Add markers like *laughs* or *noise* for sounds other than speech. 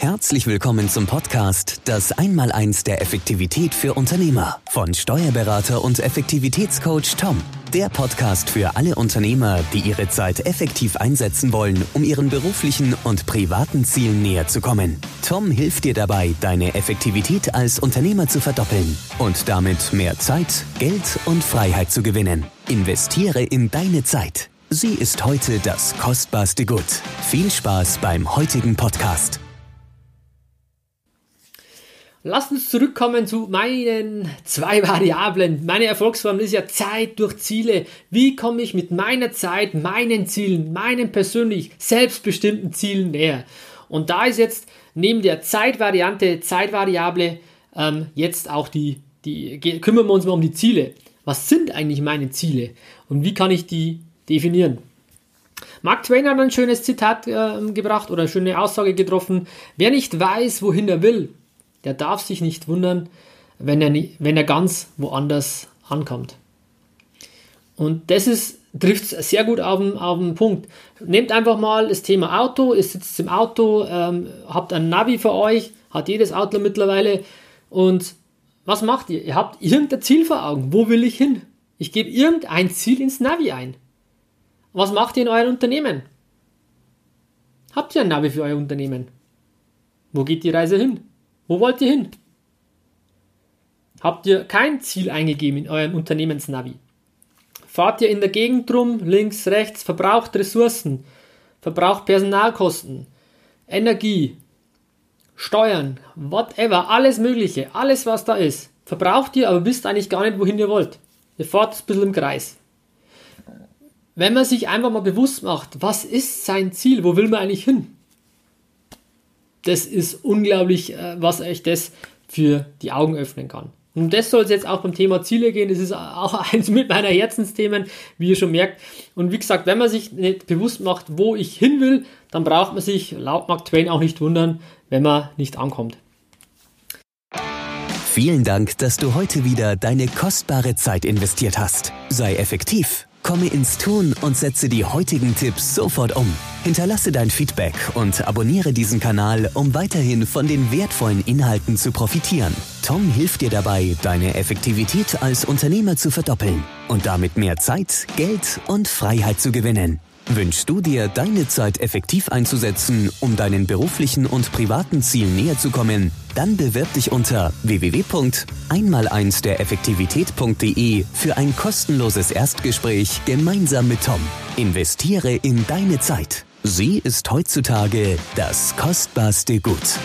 Herzlich willkommen zum Podcast Das Einmaleins der Effektivität für Unternehmer von Steuerberater und Effektivitätscoach Tom. Der Podcast für alle Unternehmer, die ihre Zeit effektiv einsetzen wollen, um ihren beruflichen und privaten Zielen näher zu kommen. Tom hilft dir dabei, deine Effektivität als Unternehmer zu verdoppeln und damit mehr Zeit, Geld und Freiheit zu gewinnen. Investiere in deine Zeit. Sie ist heute das kostbarste Gut. Viel Spaß beim heutigen Podcast. Lasst uns zurückkommen zu meinen zwei Variablen. Meine Erfolgsformel ist ja Zeit durch Ziele. Wie komme ich mit meiner Zeit, meinen Zielen, meinen persönlich selbstbestimmten Zielen näher? Und da ist jetzt neben der Zeitvariante, Zeitvariable, ähm, jetzt auch die, die, kümmern wir uns mal um die Ziele. Was sind eigentlich meine Ziele? Und wie kann ich die definieren? Mark Twain hat ein schönes Zitat äh, gebracht oder eine schöne Aussage getroffen. Wer nicht weiß, wohin er will, der darf sich nicht wundern, wenn er, nie, wenn er ganz woanders ankommt. Und das ist, trifft sehr gut auf den, auf den Punkt. Nehmt einfach mal das Thema Auto, ihr sitzt im Auto, ähm, habt ein Navi für euch, hat jedes Auto mittlerweile und was macht ihr? Ihr habt irgendein Ziel vor Augen. Wo will ich hin? Ich gebe irgendein Ziel ins Navi ein. Was macht ihr in eurem Unternehmen? Habt ihr ein Navi für euer Unternehmen? Wo geht die Reise hin? Wo wollt ihr hin? Habt ihr kein Ziel eingegeben in eurem Unternehmensnavi? Fahrt ihr in der Gegend rum, links, rechts, verbraucht Ressourcen, verbraucht Personalkosten, Energie, Steuern, whatever, alles Mögliche, alles was da ist, verbraucht ihr, aber wisst eigentlich gar nicht, wohin ihr wollt. Ihr fahrt ein bisschen im Kreis. Wenn man sich einfach mal bewusst macht, was ist sein Ziel, wo will man eigentlich hin? Das ist unglaublich, äh, was euch das für die Augen öffnen kann. Und das soll es jetzt auch beim Thema Ziele gehen. Das ist auch *laughs* eins mit meiner Herzensthemen, wie ihr schon merkt. Und wie gesagt, wenn man sich nicht bewusst macht, wo ich hin will, dann braucht man sich laut Mark Twain auch nicht wundern, wenn man nicht ankommt. Vielen Dank, dass du heute wieder deine kostbare Zeit investiert hast. Sei effektiv Komme ins Tun und setze die heutigen Tipps sofort um. Hinterlasse dein Feedback und abonniere diesen Kanal, um weiterhin von den wertvollen Inhalten zu profitieren. Tom hilft dir dabei, deine Effektivität als Unternehmer zu verdoppeln und damit mehr Zeit, Geld und Freiheit zu gewinnen. Wünschst du dir, deine Zeit effektiv einzusetzen, um deinen beruflichen und privaten Zielen näher zu kommen? Dann bewirb dich unter www.einmaleins der Effektivität.de für ein kostenloses Erstgespräch gemeinsam mit Tom. Investiere in deine Zeit. Sie ist heutzutage das kostbarste Gut.